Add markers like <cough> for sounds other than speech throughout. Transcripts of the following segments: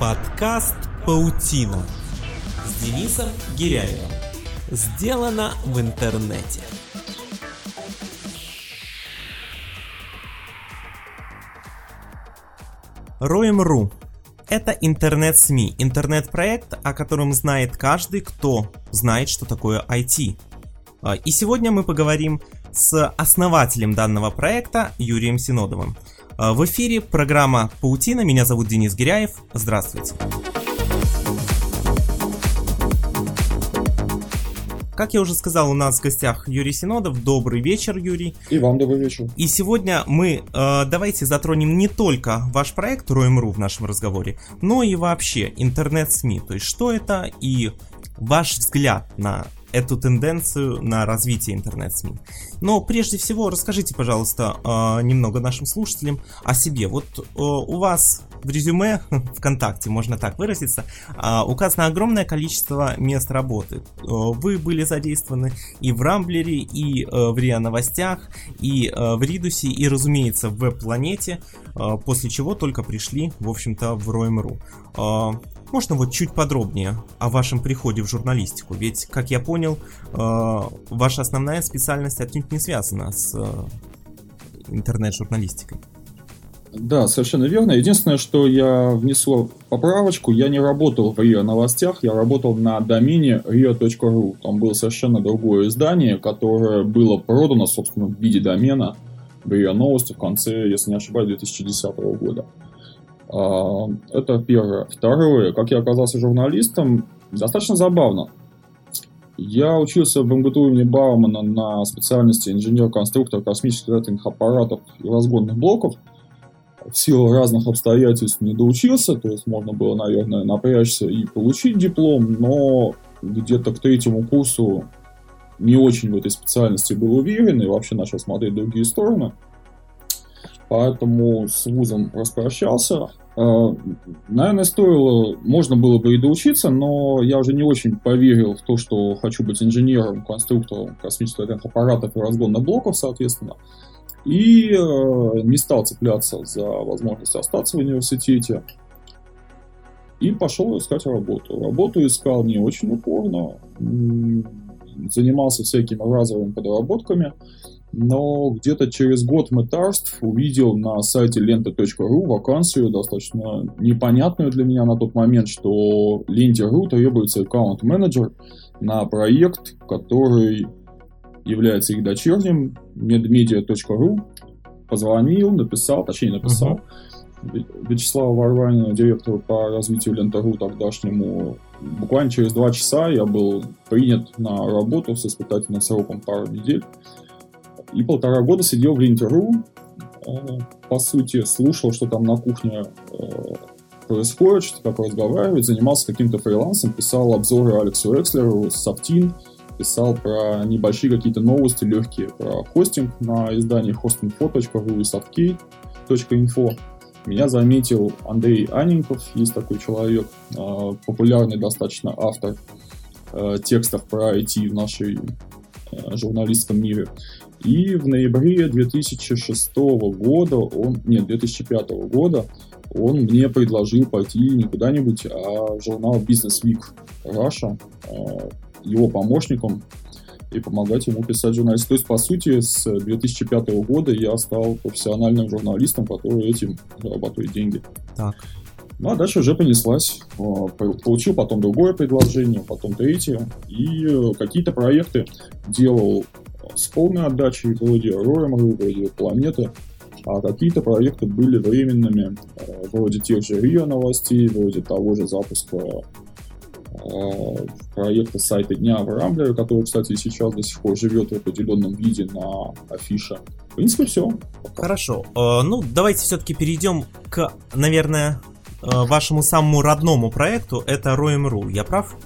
Подкаст «Паутина» с Денисом Гиряевым. Сделано в интернете. Роем.ру это интернет-СМИ, интернет-проект, о котором знает каждый, кто знает, что такое IT. А, и сегодня мы поговорим с основателем данного проекта Юрием Синодовым. А, в эфире программа «Паутина». Меня зовут Денис Гиряев. Здравствуйте. Как я уже сказал, у нас в гостях Юрий Синодов. Добрый вечер, Юрий. И вам добрый вечер. И сегодня мы э, давайте затронем не только ваш проект Роем.ру в нашем разговоре, но и вообще интернет-СМИ. То есть что это и ваш взгляд на эту тенденцию на развитие интернет-СМИ. Но прежде всего расскажите, пожалуйста, а, немного нашим слушателям о себе. Вот э, у вас в резюме <laughs> ВКонтакте, можно так выразиться, а, указано огромное количество мест работы. Вы были задействованы и в Рамблере, и в РИА Новостях, и в Ридусе, и, разумеется, в Веб-планете, после чего только пришли, в общем-то, в Роем.ру. Можно вот чуть подробнее о вашем приходе в журналистику? Ведь, как я понял, э, ваша основная специальность отнюдь не связана с э, интернет-журналистикой. Да, совершенно верно. Единственное, что я внесу поправочку, я не работал в РИО новостях, я работал на домене rio.ru. Там было совершенно другое издание, которое было продано, собственно, в виде домена в РИО новости в конце, если не ошибаюсь, 2010 года. А, это первое. Второе, как я оказался журналистом, достаточно забавно. Я учился в МГТУ имени Баумана на специальности инженер-конструктор космических летательных аппаратов и разгонных блоков. В силу разных обстоятельств не доучился, то есть можно было, наверное, напрячься и получить диплом, но где-то к третьему курсу не очень в этой специальности был уверен и вообще начал смотреть другие стороны. Поэтому с вузом распрощался, наверное, стоило, можно было бы и доучиться, но я уже не очень поверил в то, что хочу быть инженером, конструктором космических аппаратов и разгонных блоков, соответственно. И э, не стал цепляться за возможность остаться в университете. И пошел искать работу. Работу искал не очень упорно, занимался всякими разовыми подработками но где-то через год мытарств увидел на сайте лента.ру вакансию, достаточно непонятную для меня на тот момент, что ленте.ру требуется аккаунт-менеджер на проект, который является их дочерним, medmedia.ru. Позвонил, написал, точнее написал, uh-huh. Вячеславу Варванину, директору по развитию Лента.ру тогдашнему, буквально через два часа я был принят на работу с испытательным сроком пару недель. И полтора года сидел в Ленте.ру, э, по сути, слушал, что там на кухне э, происходит, что как разговаривать, занимался каким-то фрилансом, писал обзоры Алексу Экслеру, Софтин, писал про небольшие какие-то новости легкие, про хостинг на издании hostingfo.ru и softkey.info. Меня заметил Андрей Аненьков, есть такой человек, э, популярный достаточно автор текстов про IT в нашей журналистском мире. И в ноябре 2006 года, он, нет, 2005 года, он мне предложил пойти не куда-нибудь, а в журнал Business Week Russia, его помощником, и помогать ему писать журналист. То есть, по сути, с 2005 года я стал профессиональным журналистом, который этим зарабатывает деньги. Так. Ну, а дальше уже понеслась. А, получил потом другое предложение, потом третье. И э, какие-то проекты делал с полной отдачей вроде Роемру, вроде Планеты, а какие-то проекты были временными, э, вроде тех же РИА новостей, вроде того же запуска э, проекта сайта дня в Рамблере, который, кстати, сейчас до сих пор живет в определенном виде на афише. В принципе, все. Хорошо. Э, ну, давайте все-таки перейдем к, наверное, вашему самому родному проекту. Это Роем.ру. Я прав?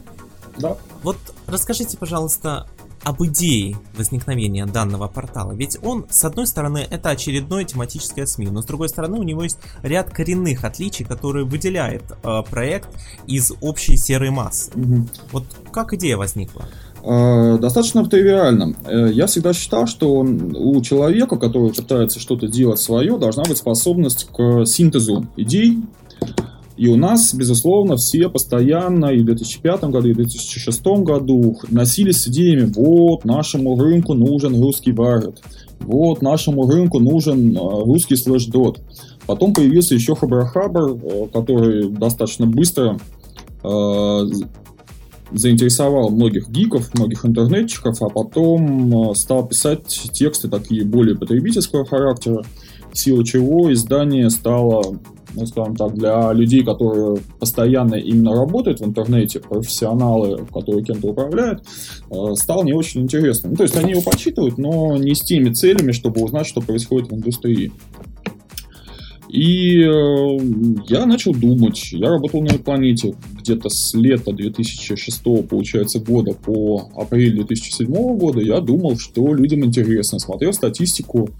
Да. Вот расскажите, пожалуйста, об идее возникновения данного портала. Ведь он, с одной стороны, это очередное тематическое СМИ, но с другой стороны, у него есть ряд коренных отличий, которые выделяет э, проект из общей серой массы. Угу. Вот как идея возникла? Э, достаточно тривиально. Э, я всегда считал, что у человека, который пытается что-то делать свое, должна быть способность к синтезу идей, И у нас, безусловно, все постоянно и в 2005 году, и в 2006 году носились с идеями, вот, нашему рынку нужен русский варит, вот, нашему рынку нужен э, русский слэш-дот. Потом появился еще Хабар-Хабар, э, который достаточно быстро э, заинтересовал многих гиков, многих интернетчиков, а потом стал писать тексты такие более потребительского характера, в силу чего издание стало ну, скажем так, для людей, которые постоянно именно работают в интернете, профессионалы, которые кем-то управляют, э, стал не очень интересным. Ну, то есть они его почитывают, но не с теми целями, чтобы узнать, что происходит в индустрии. И э, я начал думать, я работал на планете где-то с лета 2006, получается, года по апрель 2007 года, я думал, что людям интересно. Смотрел статистику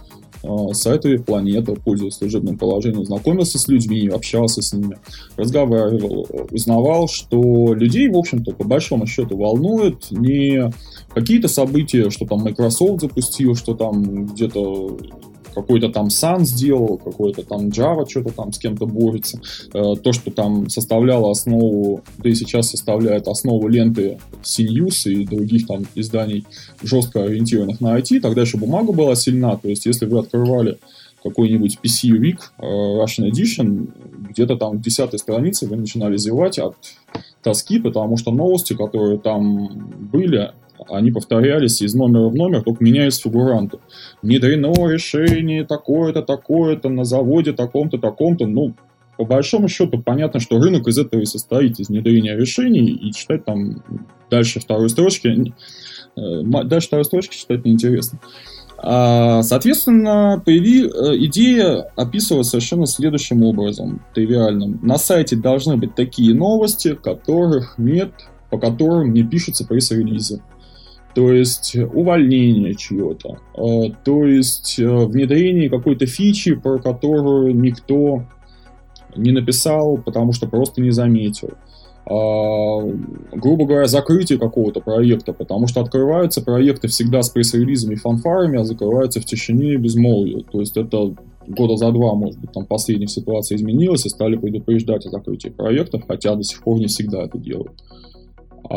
сайты планеты, пользуясь служебным положением, знакомился с людьми, общался с ними, разговаривал, узнавал, что людей, в общем-то, по большому счету волнует не какие-то события, что там Microsoft запустил, что там где-то какой-то там Sun сделал, какой-то там Java что-то там с кем-то борется. Э, то, что там составляло основу, да и сейчас составляет основу ленты CNews и других там изданий, жестко ориентированных на IT, тогда еще бумага была сильна, то есть если вы открывали какой-нибудь PC Week э, Russian Edition, где-то там к десятой странице вы начинали зевать от тоски, потому что новости, которые там были, они повторялись из номера в номер, только меняясь фигуранты. Внедрено решение такое-то, такое-то, на заводе таком-то, таком-то. Ну, по большому счету, понятно, что рынок из этого и состоит, из внедрения решений, и читать там дальше второй строчки, э, дальше второй строчки читать неинтересно. А, соответственно, появи, э, идея описывалась совершенно следующим образом, тривиальным. На сайте должны быть такие новости, которых нет, по которым не пишутся пресс-релизы то есть увольнение чьего-то, э, то есть э, внедрение какой-то фичи, про которую никто не написал, потому что просто не заметил. А, грубо говоря, закрытие какого-то проекта, потому что открываются проекты всегда с пресс-релизами и фанфарами, а закрываются в тишине и безмолвии. То есть это года за два, может быть, там последних ситуация изменилась и стали предупреждать о закрытии проектов, хотя до сих пор не всегда это делают. А,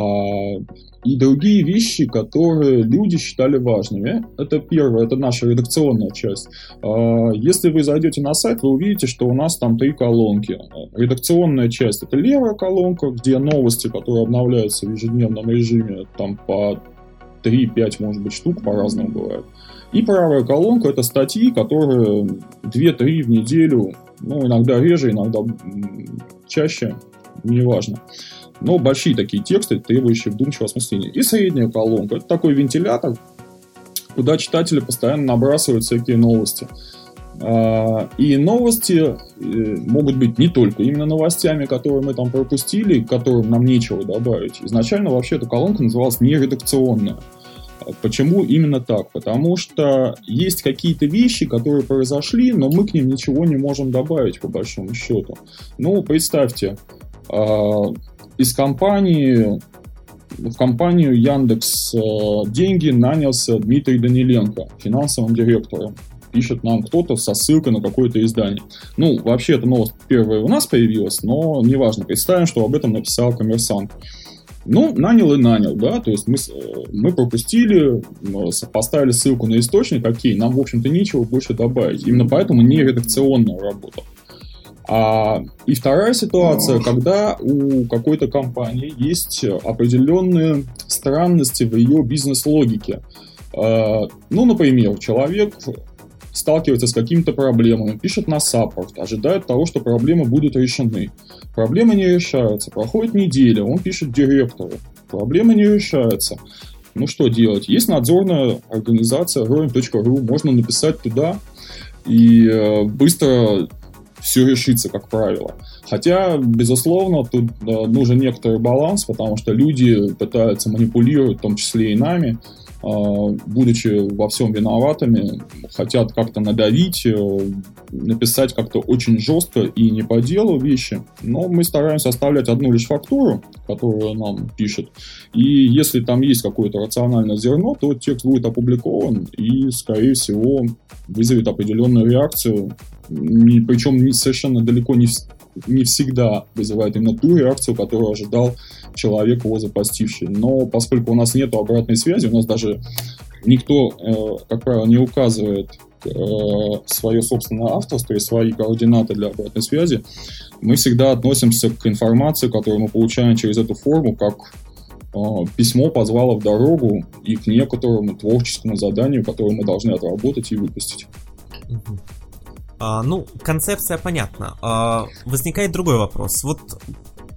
и другие вещи, которые люди считали важными. Это первое, это наша редакционная часть. А, если вы зайдете на сайт, вы увидите, что у нас там три колонки. Редакционная часть — это левая колонка, где новости, которые обновляются в ежедневном режиме, там по 3-5, может быть, штук по-разному бывает. И правая колонка — это статьи, которые 2-3 в неделю, ну, иногда реже, иногда чаще, неважно. Но большие такие тексты, требующие вдумчивого осмысления. И средняя колонка. Это такой вентилятор, куда читатели постоянно набрасывают всякие новости. А, и новости э, могут быть не только именно новостями, которые мы там пропустили, которым нам нечего добавить. Изначально вообще эта колонка называлась нередакционная. Почему именно так? Потому что есть какие-то вещи, которые произошли, но мы к ним ничего не можем добавить, по большому счету. Ну, представьте, а, из компании в компанию Яндекс э, деньги нанялся Дмитрий Даниленко, финансовым директором. Пишет нам кто-то со ссылкой на какое-то издание. Ну, вообще, эта новость первая у нас появилась, но неважно. Представим, что об этом написал коммерсант. Ну, нанял и нанял, да, то есть мы, э, мы пропустили, поставили ссылку на источник, окей, нам, в общем-то, нечего больше добавить. Именно поэтому не редакционная работа. А, и вторая ситуация, когда у какой-то компании есть определенные странности в ее бизнес-логике. А, ну, например, человек сталкивается с какими-то проблемами, пишет на саппорт, ожидает того, что проблемы будут решены. Проблемы не решаются, проходит неделя, он пишет директору, проблемы не решаются. Ну что делать? Есть надзорная организация roam.ru, можно написать туда и э, быстро все решится, как правило. Хотя, безусловно, тут э, нужен некоторый баланс, потому что люди пытаются манипулировать, в том числе и нами, будучи во всем виноватыми, хотят как-то надавить, э, написать как-то очень жестко и не по делу вещи. Но мы стараемся оставлять одну лишь фактуру, которую нам пишет. И если там есть какое-то рациональное зерно, то текст будет опубликован и, скорее всего, вызовет определенную реакцию не, причем совершенно далеко не, не всегда вызывает именно ту реакцию, которую ожидал человек, его запостивший. Но поскольку у нас нет обратной связи, у нас даже никто, э, как правило, не указывает э, свое собственное авторство и свои координаты для обратной связи, мы всегда относимся к информации, которую мы получаем через эту форму, как э, письмо позвало в дорогу и к некоторому творческому заданию, которое мы должны отработать и выпустить. А, ну, концепция понятна. А, возникает другой вопрос. Вот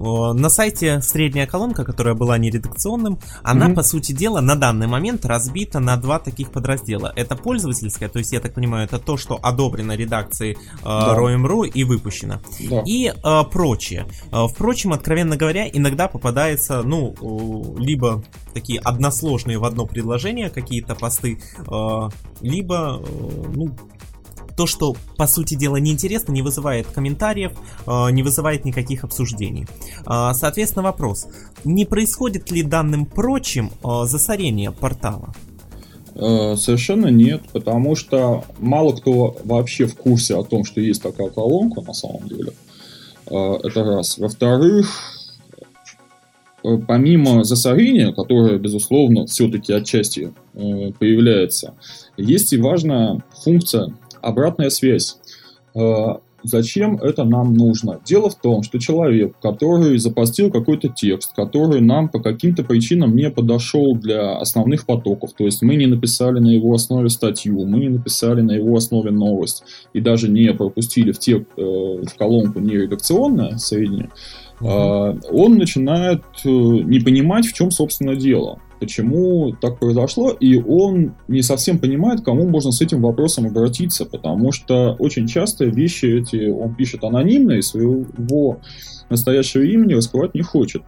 на сайте средняя колонка, которая была не редакционным, она, mm-hmm. по сути дела, на данный момент разбита на два таких подраздела. Это пользовательская, то есть, я так понимаю, это то, что одобрено редакцией э, да. Roem.ru и выпущено. Да. И э, прочее. Впрочем, откровенно говоря, иногда попадается, ну, либо такие односложные в одно предложение какие-то посты, э, либо, э, ну, то, что, по сути дела, неинтересно, не вызывает комментариев, э, не вызывает никаких обсуждений. Э, соответственно, вопрос. Не происходит ли данным прочим э, засорение портала? Совершенно нет, потому что мало кто вообще в курсе о том, что есть такая колонка на самом деле. Это раз. Во-вторых, помимо засорения, которое, безусловно, все-таки отчасти появляется, есть и важная функция обратная связь. Э, зачем это нам нужно? Дело в том, что человек, который запостил какой-то текст, который нам по каким-то причинам не подошел для основных потоков, то есть мы не написали на его основе статью, мы не написали на его основе новость и даже не пропустили в, тек, э, в колонку не редакционное среднее, угу. он начинает не понимать, в чем, собственно, дело почему так произошло, и он не совсем понимает, кому можно с этим вопросом обратиться, потому что очень часто вещи эти он пишет анонимно и своего настоящего имени раскрывать не хочет.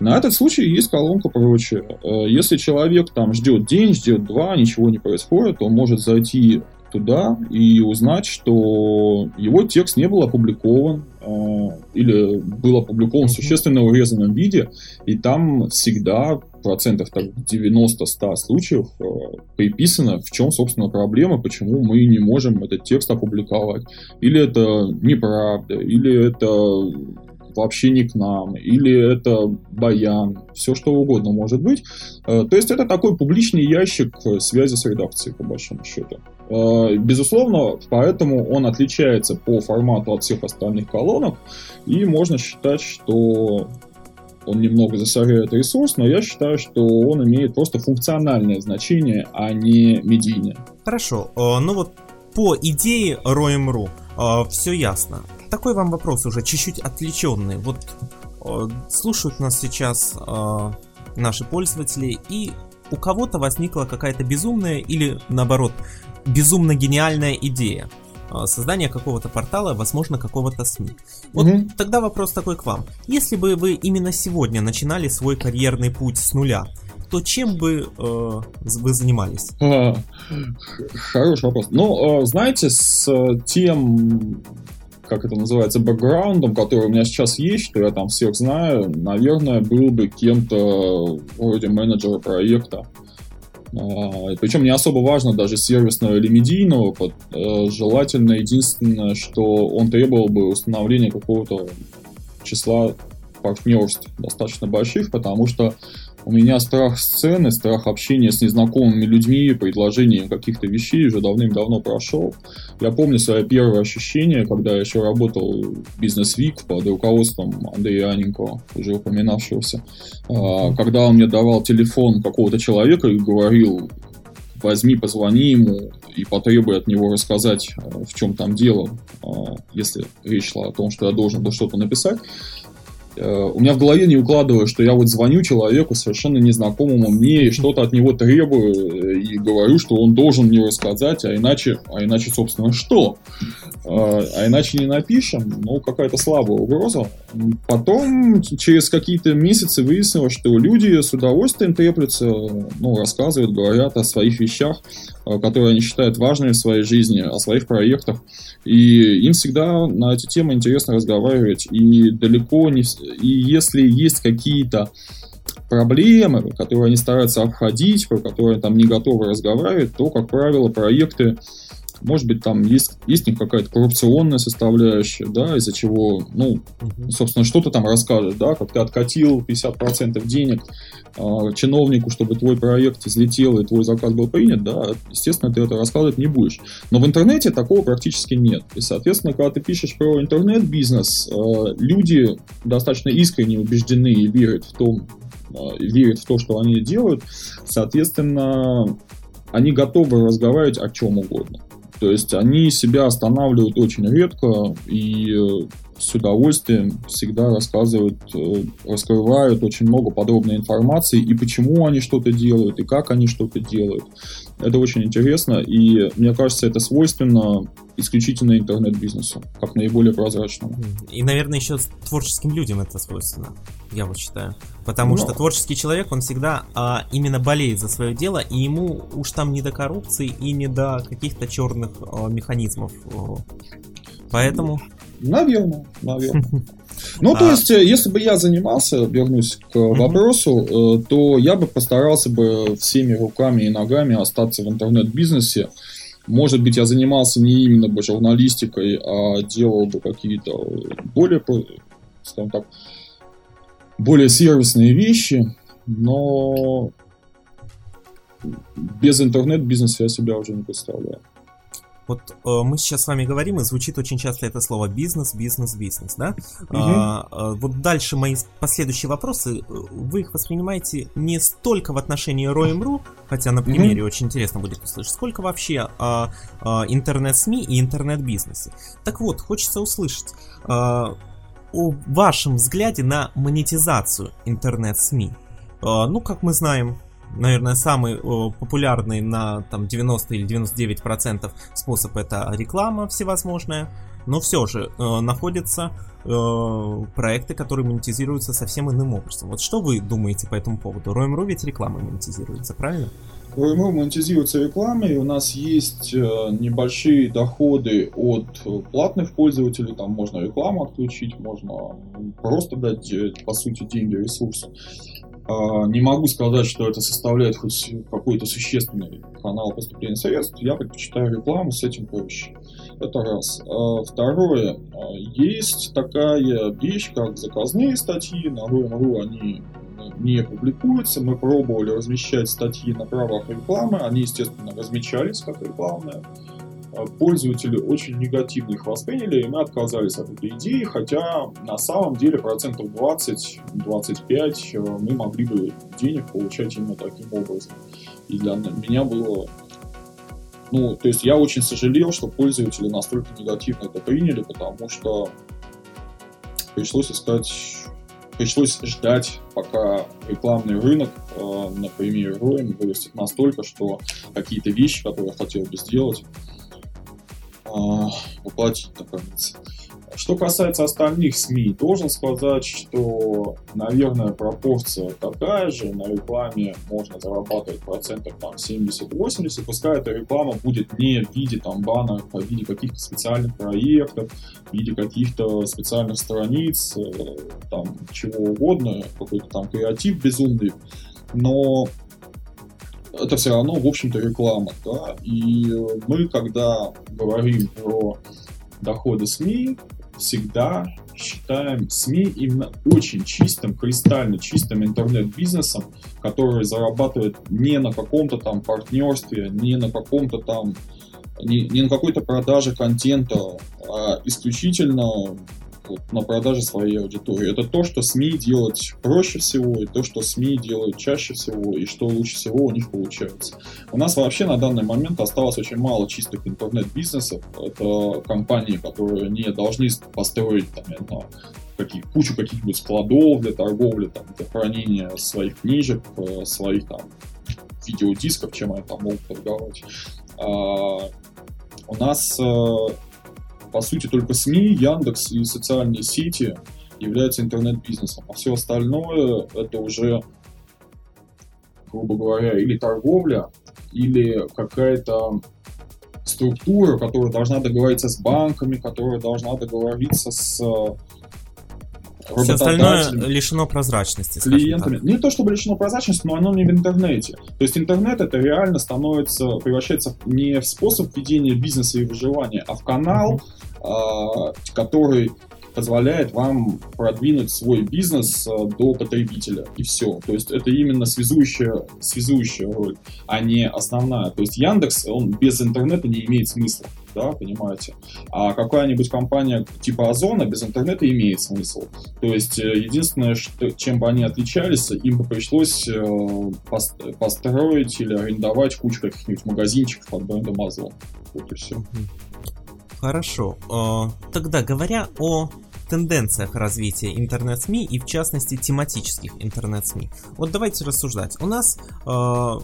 На этот случай есть колонка прочее. Э, если человек там ждет день, ждет два, ничего не происходит, он может зайти туда и узнать, что его текст не был опубликован э, или был опубликован в существенно урезанном виде, и там всегда процентов так 90-100 случаев э, приписано, в чем, собственно, проблема, почему мы не можем этот текст опубликовать. Или это неправда, или это вообще не к нам, или это баян, все что угодно может быть. Э, то есть это такой публичный ящик связи с редакцией, по большому счету. Э, безусловно, поэтому он отличается по формату от всех остальных колонок, и можно считать, что он немного засоряет ресурс, но я считаю, что он имеет просто функциональное значение, а не медийное. Хорошо, э, ну вот по идее Roem.ru э, все ясно. Такой вам вопрос уже чуть-чуть отвлеченный. Вот слушают нас сейчас наши пользователи, и у кого-то возникла какая-то безумная или наоборот безумно гениальная идея а, создания какого-то портала, возможно, какого-то СМИ. Вот угу. тогда вопрос такой к вам. Если бы вы именно сегодня начинали свой карьерный путь с нуля, то чем бы э, вы занимались? А, хороший вопрос. Ну, э, знаете, с тем, как это называется, бэкграундом, который у меня сейчас есть, что я там всех знаю, наверное, был бы кем-то вроде менеджера проекта. А, Причем не особо важно даже сервисного или медийного, э, желательно единственное, что он требовал бы установления какого-то числа партнерств достаточно больших, потому что у меня страх сцены, страх общения с незнакомыми людьми, предложением каких-то вещей уже давным-давно прошел. Я помню свое первое ощущение, когда я еще работал в Week под руководством Андрея Аненкова, уже упоминавшегося, а, когда он мне давал телефон какого-то человека и говорил, возьми, позвони ему и потребуй от него рассказать, а, в чем там дело, а, если речь шла о том, что я должен что-то написать. Э, у меня в голове не укладываю, что я вот звоню человеку совершенно незнакомому мне и что-то от него требую э, и говорю, что он должен мне рассказать, а иначе, а иначе, собственно, что? Э, а иначе не напишем, ну, какая-то слабая угроза. Потом, через какие-то месяцы выяснилось, что люди с удовольствием треплются, ну, рассказывают, говорят о своих вещах, которые они считают важными в своей жизни, о своих проектах. И им всегда на эти темы интересно разговаривать. И далеко не... И если есть какие-то проблемы, которые они стараются обходить, про которые там не готовы разговаривать, то, как правило, проекты может быть, там есть, есть какая-то коррупционная составляющая, да, из-за чего, ну, собственно, что ты там расскажешь, да, как ты откатил 50% денег э, чиновнику, чтобы твой проект взлетел и твой заказ был принят, да, естественно, ты это рассказывать не будешь. Но в интернете такого практически нет. И, соответственно, когда ты пишешь про интернет-бизнес, э, люди достаточно искренне убеждены и верят в том, э, верят в то, что они делают, соответственно, они готовы разговаривать о чем угодно. То есть они себя останавливают очень редко и э, с удовольствием всегда рассказывают, э, раскрывают очень много подробной информации и почему они что-то делают, и как они что-то делают. Это очень интересно, и мне кажется, это свойственно исключительно интернет-бизнесу, как наиболее прозрачному. И, наверное, еще творческим людям это свойственно, я вот считаю. Потому Но... что творческий человек, он всегда а, именно болеет за свое дело, и ему уж там не до коррупции и не до каких-то черных а, механизмов. Поэтому... Наверное, наверное. <laughs> Ну, то а. есть, э, если бы я занимался, вернусь к вопросу, э, то я бы постарался бы всеми руками и ногами остаться в интернет-бизнесе. Может быть, я занимался не именно бы журналистикой, а делал бы какие-то более, скажем так, более сервисные вещи, но без интернет-бизнеса я себя уже не представляю. Вот э, мы сейчас с вами говорим, и звучит очень часто это слово бизнес, бизнес, бизнес, да? Угу. А, а, вот дальше мои последующие вопросы, вы их воспринимаете не столько в отношении Roem.ru, хотя на примере угу. очень интересно будет услышать, сколько вообще а, а, интернет-СМИ и интернет-бизнесе. Так вот, хочется услышать а, о вашем взгляде на монетизацию интернет-СМИ. А, ну, как мы знаем, наверное, самый о, популярный на там 90 или 99 процентов способ это реклама всевозможная, но все же э, находятся э, проекты, которые монетизируются совсем иным образом. Вот что вы думаете по этому поводу? Roam.ru ведь реклама монетизируется, правильно? Roam.ru монетизируется рекламой, у нас есть э, небольшие доходы от платных пользователей, там можно рекламу отключить, можно просто дать, э, по сути, деньги, ресурсы. А, не могу сказать, что это составляет хоть какой-то существенный канал поступления средств. Я предпочитаю рекламу, с этим проще. Это раз. А, второе. А, есть такая вещь, как заказные статьи. На Room.ru они не публикуются. Мы пробовали размещать статьи на правах рекламы. Они, естественно, размечались как рекламные. А, пользователи очень негативно их восприняли, и мы отказались от этой идеи, хотя на самом деле процентов 20-25 э, мы могли бы денег получать именно таким образом. И для меня было... Ну, то есть я очень сожалел, что пользователи настолько негативно это приняли, потому что пришлось искать пришлось ждать, пока рекламный рынок э, на примере Роем вырастет настолько, что какие-то вещи, которые я хотел бы сделать, воплотить, наконец. Что касается остальных СМИ, должен сказать, что, наверное, пропорция такая же. На рекламе можно зарабатывать процентов там 70-80. Пускай эта реклама будет не в виде там баннеров, а в виде каких-то специальных проектов, в виде каких-то специальных страниц, э, там чего угодно, какой-то там креатив безумный. Но это все равно, в общем-то, реклама. Да? И мы, когда говорим про доходы СМИ, всегда считаем СМИ именно очень чистым, кристально чистым интернет-бизнесом, который зарабатывает не на каком-то там партнерстве, не на каком-то там, не, не на какой-то продаже контента, а исключительно вот, на продаже своей аудитории. Это то, что СМИ делать проще всего, и то, что СМИ делают чаще всего, и что лучше всего у них получается. У нас вообще на данный момент осталось очень мало чистых интернет-бизнесов. Это компании, которые не должны построить там, я каких, кучу каких-нибудь складов для торговли, там, для хранения своих книжек, э, своих там видеодисков, чем они там могут торговать. А, у нас э, по сути, только СМИ, Яндекс и социальные сети являются интернет-бизнесом. А все остальное это уже, грубо говоря, или торговля, или какая-то структура, которая должна договориться с банками, которая должна договориться с Все остальное лишено прозрачности. Клиентами. Не то чтобы лишено прозрачности, но оно не в интернете. То есть интернет это реально становится, превращается не в способ ведения бизнеса и выживания, а в канал, mm-hmm. который позволяет вам продвинуть свой бизнес э, до потребителя. И все. То есть это именно связующая, связующая роль, а не основная. То есть Яндекс, он без интернета не имеет смысла. Да, понимаете? А какая-нибудь компания типа Озона без интернета имеет смысл. То есть э, единственное, что, чем бы они отличались, им бы пришлось э, построить или арендовать кучу каких-нибудь магазинчиков под брендом Озон. Вот и все. Хорошо. Тогда говоря о тенденциях развития интернет-СМИ и в частности тематических интернет-СМИ. Вот давайте рассуждать. У нас э,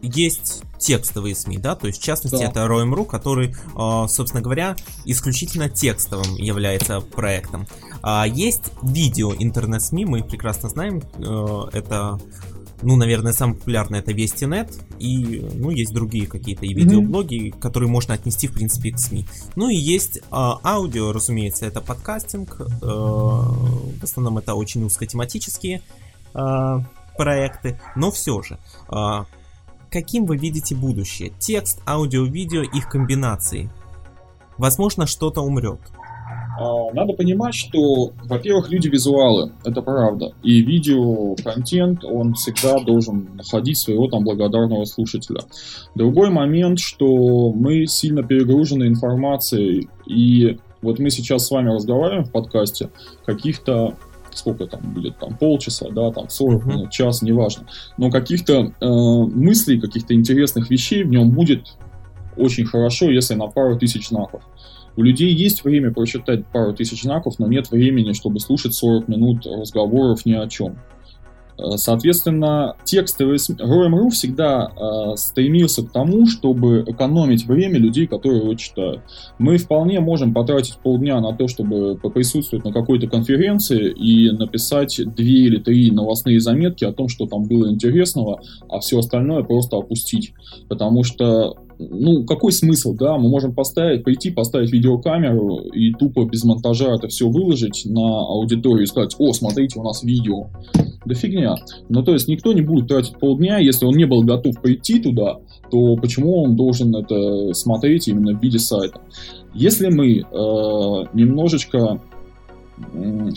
есть текстовые СМИ, да, то есть в частности да. это Roam.ru, который, э, собственно говоря, исключительно текстовым является проектом. А есть видео интернет-СМИ, мы прекрасно знаем, э, это ну, наверное, самый популярный это Вестинет, и, ну, есть другие какие-то и видеоблоги, mm-hmm. которые можно отнести, в принципе, к СМИ. Ну и есть э, аудио, разумеется, это подкастинг, э, в основном это очень узкотематические э, проекты, но все же, э, каким вы видите будущее? Текст, аудио, видео, их комбинации. Возможно, что-то умрет. А, надо понимать, что, во-первых, люди визуалы, это правда. И видео-контент, он всегда должен находить своего там благодарного слушателя. Другой момент, что мы сильно перегружены информацией, и вот мы сейчас с вами разговариваем в подкасте, каких-то сколько там будет, там полчаса, да, там 40 минут, час, неважно. Но каких-то э, мыслей, каких-то интересных вещей в нем будет очень хорошо, если на пару тысяч знаков. У людей есть время прочитать пару тысяч знаков, но нет времени, чтобы слушать 40 минут разговоров ни о чем. Э, соответственно, текстовый Roam.ru всегда э, стремился к тому, чтобы экономить время людей, которые его читают. Мы вполне можем потратить полдня на то, чтобы присутствовать на какой-то конференции и написать две или три новостные заметки о том, что там было интересного, а все остальное просто опустить. Потому что ну, какой смысл, да, мы можем поставить, пойти, поставить видеокамеру и тупо без монтажа это все выложить на аудиторию и сказать, о, смотрите, у нас видео. Да фигня. Ну, то есть никто не будет тратить полдня, если он не был готов пойти туда, то почему он должен это смотреть именно в виде сайта? Если мы э, немножечко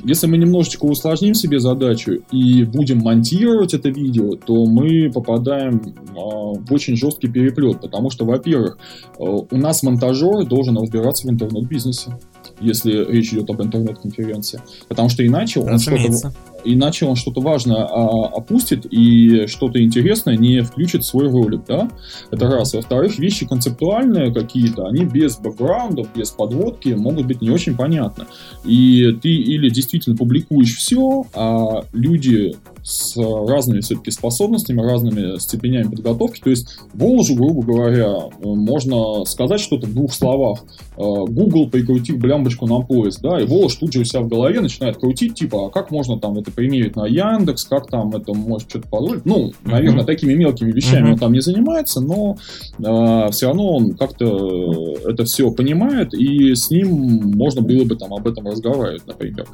если мы немножечко усложним себе задачу и будем монтировать это видео, то мы попадаем а, в очень жесткий переплет, потому что, во-первых, э, у нас монтажер должен разбираться в интернет-бизнесе если речь идет об интернет-конференции. Потому что иначе он что-то иначе он что-то важное а, опустит и что-то интересное не включит в свой ролик, да? Это раз. Во-вторых, вещи концептуальные какие-то, они без бэкграундов, без подводки могут быть не очень понятны. И ты или действительно публикуешь все, а люди с разными все-таки способностями, разными степенями подготовки. То есть Волжу, грубо говоря, можно сказать что-то в двух словах. Э, Google прикрутил блямбочку на поезд, да, и Волж тут же у себя в голове начинает крутить, типа, а как можно там это примерить на Яндекс, как там это может что-то позволить. Ну, наверное, mm-hmm. такими мелкими вещами mm-hmm. он там не занимается, но э, все равно он как-то это все понимает, и с ним можно было бы там об этом разговаривать, например.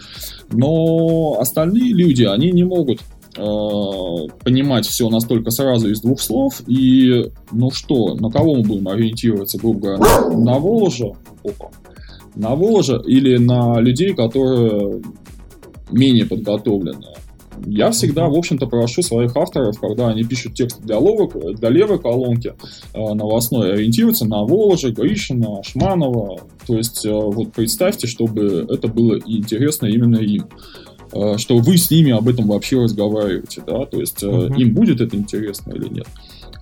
Но остальные люди, они не могут Э, понимать все настолько сразу из двух слов. И, ну что, на кого мы будем ориентироваться, грубо говоря? На Воложа? Опа. На Воложа или на людей, которые менее подготовленные? Я всегда, в общем-то, прошу своих авторов, когда они пишут текст для, ловок, для левой колонки э, новостной, ориентироваться на Воложа, Гришина, Шманова. То есть, э, вот представьте, чтобы это было интересно именно им. Э, что вы с ними об этом вообще разговариваете, да, то есть uh-huh. им будет это интересно или нет.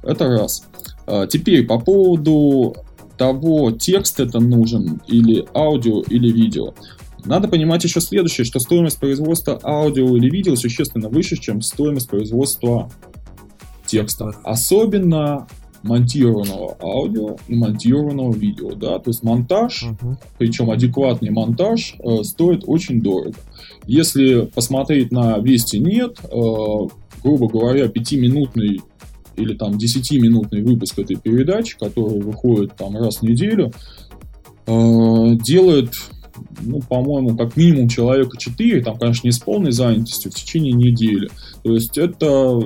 Это раз. А, теперь по поводу того, текст это нужен, или аудио, или видео. Надо понимать еще следующее, что стоимость производства аудио или видео существенно выше, чем стоимость производства текста. Особенно монтированного аудио и монтированного видео, да, то есть монтаж, uh-huh. причем адекватный монтаж, э, стоит очень дорого. Если посмотреть на Вести нет, э, грубо говоря, пятиминутный или там десятиминутный выпуск этой передачи, который выходит там раз в неделю, э, делает ну, по-моему, как минимум человека 4, там, конечно, не с полной занятостью, в течение недели. То есть это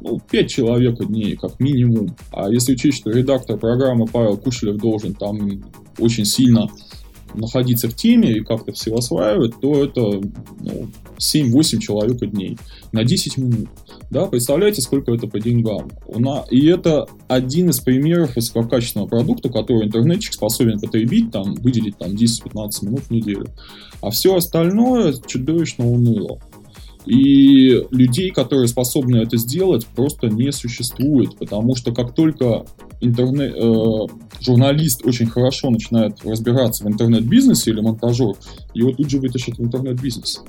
ну, 5 человек дней, как минимум. А если учесть, что редактор программы Павел Кушелев должен там очень сильно находиться в теме и как-то все осваивать, то это ну, 7-8 человек дней на 10 минут. Да, представляете, сколько это по деньгам. И это один из примеров высококачественного продукта, который интернетчик способен потребить, там, выделить там, 10-15 минут в неделю. А все остальное чудовищно уныло. И людей, которые способны это сделать, просто не существует, потому что как только интернет, э, журналист очень хорошо начинает разбираться в интернет-бизнесе или монтажер, его тут же вытащат в интернет-бизнес.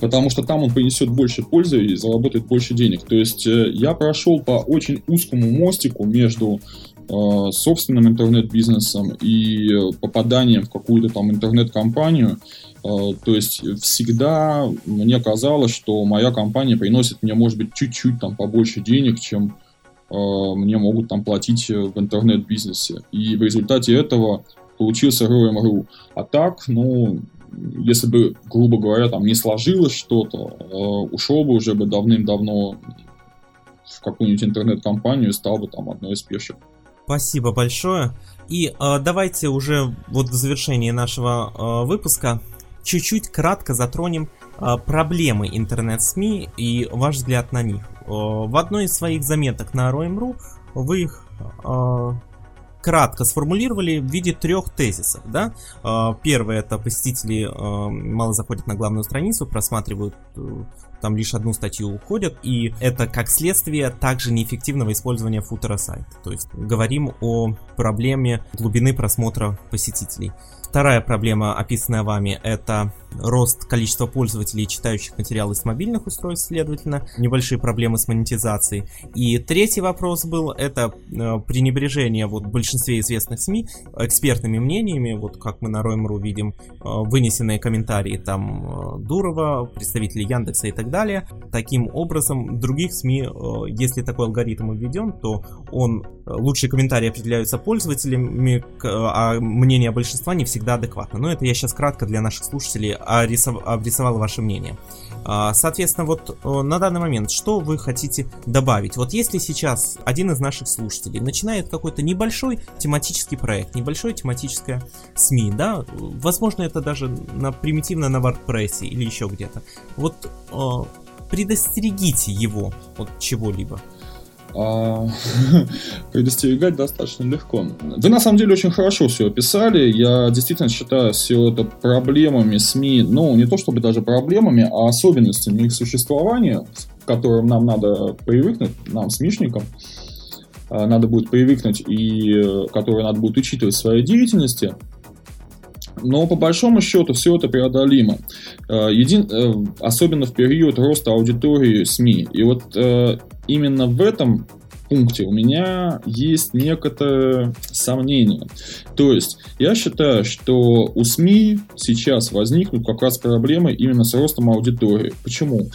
Потому что там он принесет больше пользы и заработает больше денег. То есть э, я прошел по очень узкому мостику между э, собственным интернет-бизнесом и попаданием в какую-то там интернет-компанию. Э, то есть всегда мне казалось, что моя компания приносит мне, может быть, чуть-чуть там побольше денег, чем э, мне могут там платить в интернет-бизнесе. И в результате этого получился Roam.ru. А так, ну, если бы, грубо говоря, там не сложилось что-то, э, ушел бы уже бы давным-давно в какую-нибудь интернет-компанию и стал бы там одной из первых. Спасибо большое. И э, давайте уже вот в завершении нашего э, выпуска чуть-чуть кратко затронем э, проблемы интернет-СМИ и ваш взгляд на них. Э, в одной из своих заметок на Roem.ru вы их э, кратко сформулировали в виде трех тезисов. Да? Первое это посетители мало заходят на главную страницу, просматривают там лишь одну статью уходят, и это как следствие также неэффективного использования футера сайта. То есть говорим о проблеме глубины просмотра посетителей. Вторая проблема, описанная вами, это рост количества пользователей, читающих материалы с мобильных устройств, следовательно, небольшие проблемы с монетизацией. И третий вопрос был, это э, пренебрежение вот большинстве известных СМИ экспертными мнениями, вот как мы на Roem.ru видим, э, вынесенные комментарии там э, Дурова, представителей Яндекса и так далее. Таким образом, других СМИ, если такой алгоритм введен, то он лучшие комментарии определяются пользователями, а мнение большинства не всегда адекватно. Но это я сейчас кратко для наших слушателей обрисовал ваше мнение. А, соответственно, вот на данный момент, что вы хотите добавить? Вот если сейчас один из наших слушателей начинает какой-то небольшой тематический проект, небольшое тематическое СМИ, да, возможно, это даже на, примитивно на WordPress или еще где-то, вот предостерегите его от чего-либо <laughs> предостерегать достаточно легко. Вы на самом деле очень хорошо все описали. Я действительно считаю все это проблемами СМИ, ну, не то чтобы даже проблемами, а особенностями их существования, к которым нам надо привыкнуть, нам, СМИшникам, а, надо будет привыкнуть и э, которые надо будет учитывать в своей деятельности. Но по большому счету все это преодолимо. Э, един... Э, особенно в период роста аудитории СМИ. И вот именно в этом пункте у меня есть некоторое сомнение. То есть я считаю, что у СМИ сейчас возникнут как раз проблемы именно с ростом аудитории. Почему?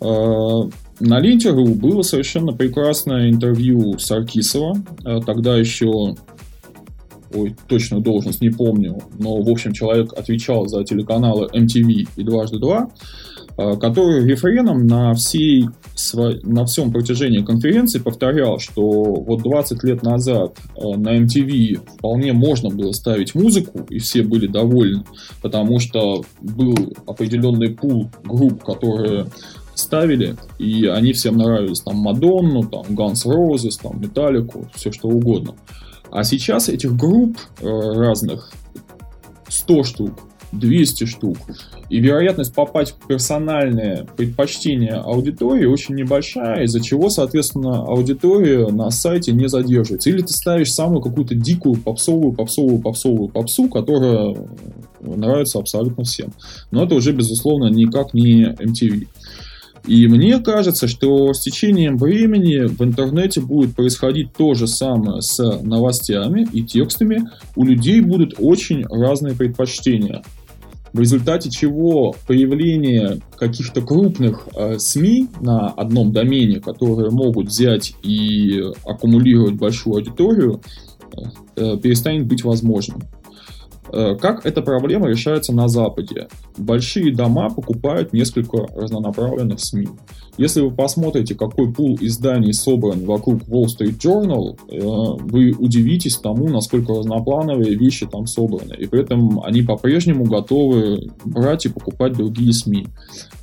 А, на Ленте.ру было совершенно прекрасное интервью Саркисова, а, тогда еще ой, точную должность не помню, но, в общем, человек отвечал за телеканалы MTV и «Дважды два», который рефреном на, всей, на всем протяжении конференции повторял, что вот 20 лет назад а, на MTV вполне можно было ставить музыку, и все были довольны, потому что был определенный пул групп, которые ставили, и они всем нравились, там, Мадонну, там, Guns Roses, там, Металлику, все что угодно. А сейчас этих групп э, разных 100 штук, 200 штук. И вероятность попасть в персональные предпочтения аудитории очень небольшая, из-за чего, соответственно, аудитория на сайте не задерживается. Или ты ставишь самую какую-то дикую попсовую, попсовую, попсовую попсу, которая нравится абсолютно всем. Но это уже, безусловно, никак не MTV. И мне кажется, что с течением времени в интернете будет происходить то же самое с новостями и текстами. У людей будут очень разные предпочтения в результате чего появление каких-то крупных э, СМИ на одном домене, которые могут взять и аккумулировать большую аудиторию, э, перестанет быть возможным. Э, как эта проблема решается на Западе? Большие дома покупают несколько разнонаправленных СМИ. Если вы посмотрите, какой пул изданий собран вокруг Wall Street Journal, э, вы удивитесь тому, насколько разноплановые вещи там собраны. И при этом они по-прежнему готовы брать и покупать другие СМИ.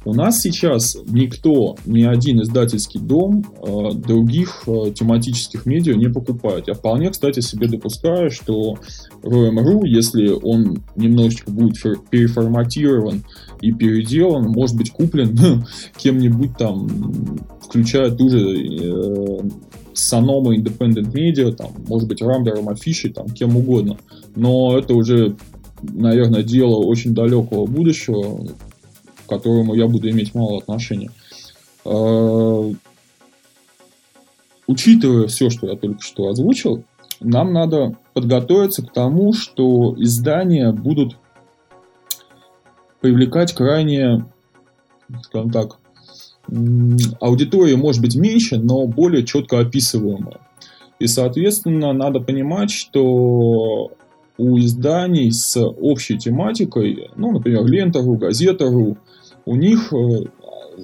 У нас сейчас никто, ни один издательский дом э, других тематических медиа не покупает. Я вполне, кстати, себе допускаю, что ROM.ru, если он немножечко будет переформатирован и переделан, может быть куплен <laughs> кем-нибудь там, включая ту же э, Sonoma Independent Media, там, может быть, Рамбером, Афишей, там, кем угодно. Но это уже, наверное, дело очень далекого будущего, к которому я буду иметь мало отношения. Э, учитывая все, что я только что озвучил, нам надо подготовиться к тому, что издания будут привлекать крайне, скажем так, аудитория может быть меньше, но более четко описываемая. И, соответственно, надо понимать, что у изданий с общей тематикой, ну, например, Лента.ру, Газета.ру, у них э,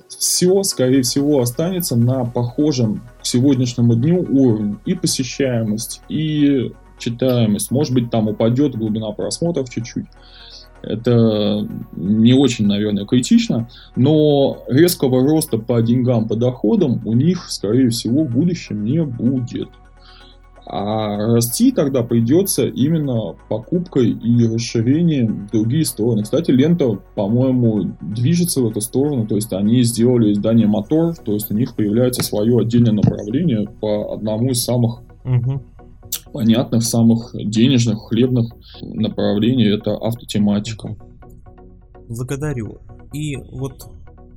все, скорее всего, останется на похожем к сегодняшнему дню уровне. И посещаемость, и читаемость. Может быть, там упадет глубина просмотров чуть-чуть. Это не очень, наверное, критично, но резкого роста по деньгам, по доходам у них, скорее всего, в будущем не будет. А расти тогда придется именно покупкой и расширением в другие стороны. Кстати, лента, по-моему, движется в эту сторону. То есть они сделали издание мотор, то есть у них появляется свое отдельное направление по одному из самых угу. Понятных, самых денежных, хлебных направлений. Это автотематика. Благодарю. И вот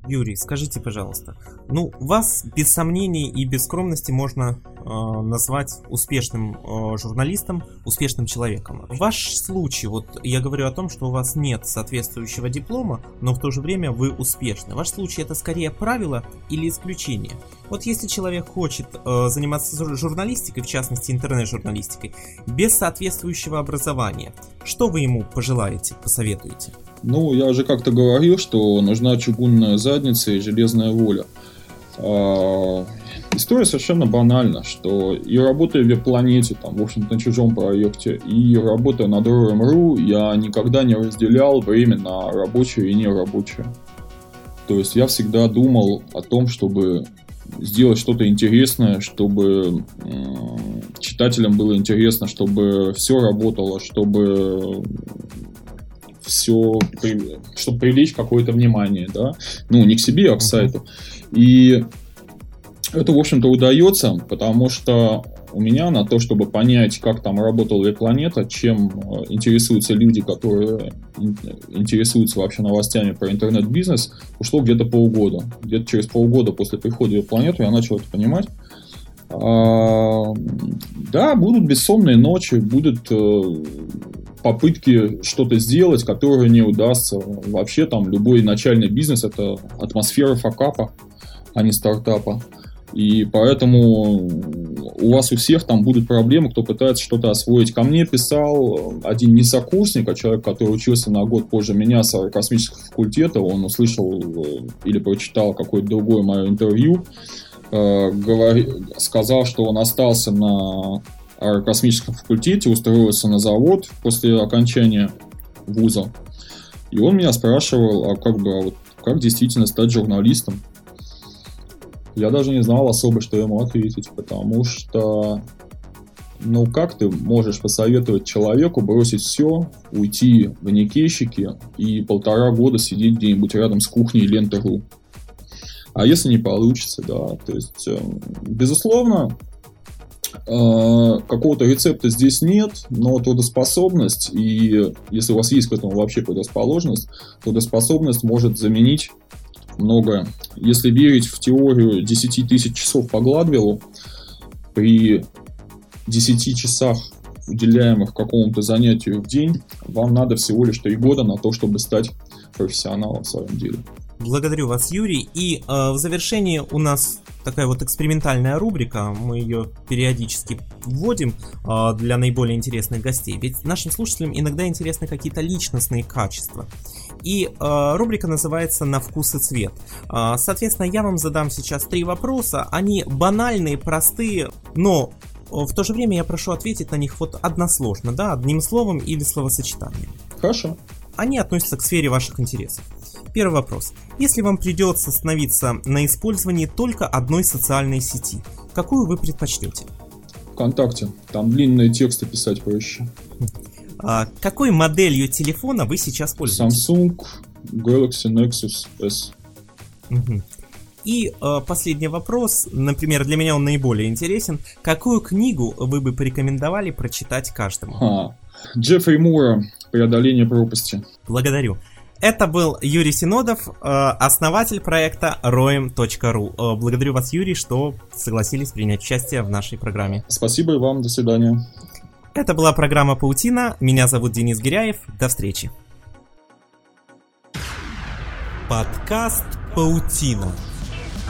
Юрий, скажите, пожалуйста, ну, вас без сомнений и без скромности можно э, назвать успешным э, журналистом, успешным человеком. Ваш случай, вот я говорю о том, что у вас нет соответствующего диплома, но в то же время вы успешны. Ваш случай это скорее правило или исключение? Вот если человек хочет э, заниматься журналистикой, в частности интернет-журналистикой, без соответствующего образования, что вы ему пожелаете, посоветуете? Ну, я уже как-то говорил, что нужна чугунная задница и железная воля. А, история совершенно банальна, что и работая в веб-планете, там, в общем-то, на чужом проекте, и работая над ROM.ru, я никогда не разделял время на рабочее и нерабочее. То есть я всегда думал о том, чтобы сделать что-то интересное, чтобы читателям было интересно, чтобы все работало, чтобы все, чтобы привлечь какое-то внимание, да, ну, не к себе, а к сайту. И это, в общем-то, удается, потому что у меня на то, чтобы понять, как там работала планета, чем э, интересуются люди, которые интересуются вообще новостями про интернет-бизнес, ушло где-то полгода. Где-то через полгода после прихода в планету я начал это понимать. А, да, будут бессонные ночи, будут э, попытки что-то сделать, которое не удастся. Вообще там любой начальный бизнес это атмосфера факапа, а не стартапа. И поэтому у вас у всех там будут проблемы, кто пытается что-то освоить. Ко мне писал один не сокурсник, а человек, который учился на год позже меня с аэрокосмического факультета. Он услышал э, или прочитал какое-то другое мое интервью. Э, говори, сказал, что он остался на аэрокосмическом факультете, устроился на завод после окончания вуза. И он меня спрашивал, а как бы, а вот как действительно стать журналистом? Я даже не знал особо, что ему ответить, потому что, ну как ты можешь посоветовать человеку бросить все, уйти в никейщики и полтора года сидеть где-нибудь рядом с кухней ленты.ру? А если не получится, да, то есть, э, безусловно, какого-то рецепта здесь нет, но трудоспособность, и если у вас есть к этому вообще предрасположенность, трудоспособность может заменить многое. Если верить в теорию 10 тысяч часов по Гладвиллу, при 10 часах, уделяемых какому-то занятию в день, вам надо всего лишь 3 года на то, чтобы стать профессионалом в своем деле. Благодарю вас, Юрий. И э, в завершении у нас такая вот экспериментальная рубрика. Мы ее периодически вводим э, для наиболее интересных гостей. Ведь нашим слушателям иногда интересны какие-то личностные качества. И э, рубрика называется «На вкус и цвет». Э, соответственно, я вам задам сейчас три вопроса. Они банальные, простые, но в то же время я прошу ответить на них вот односложно, да, одним словом или словосочетанием. Хорошо. Они относятся к сфере ваших интересов. Первый вопрос. Если вам придется остановиться на использовании только одной социальной сети, какую вы предпочтете? ВКонтакте. Там длинные тексты писать проще. А какой моделью телефона вы сейчас пользуетесь? Samsung Galaxy Nexus S. Угу. И э, последний вопрос, например, для меня он наиболее интересен. Какую книгу вы бы порекомендовали прочитать каждому? А, Джеффри Мура «Преодоление пропасти». Благодарю. Это был Юрий Синодов, э, основатель проекта roem.ru. Э, благодарю вас, Юрий, что согласились принять участие в нашей программе. Спасибо и вам, до свидания. Это была программа «Паутина». Меня зовут Денис Гиряев. До встречи. Подкаст «Паутина»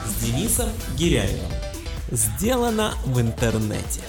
с Денисом Гиряевым. Сделано в интернете.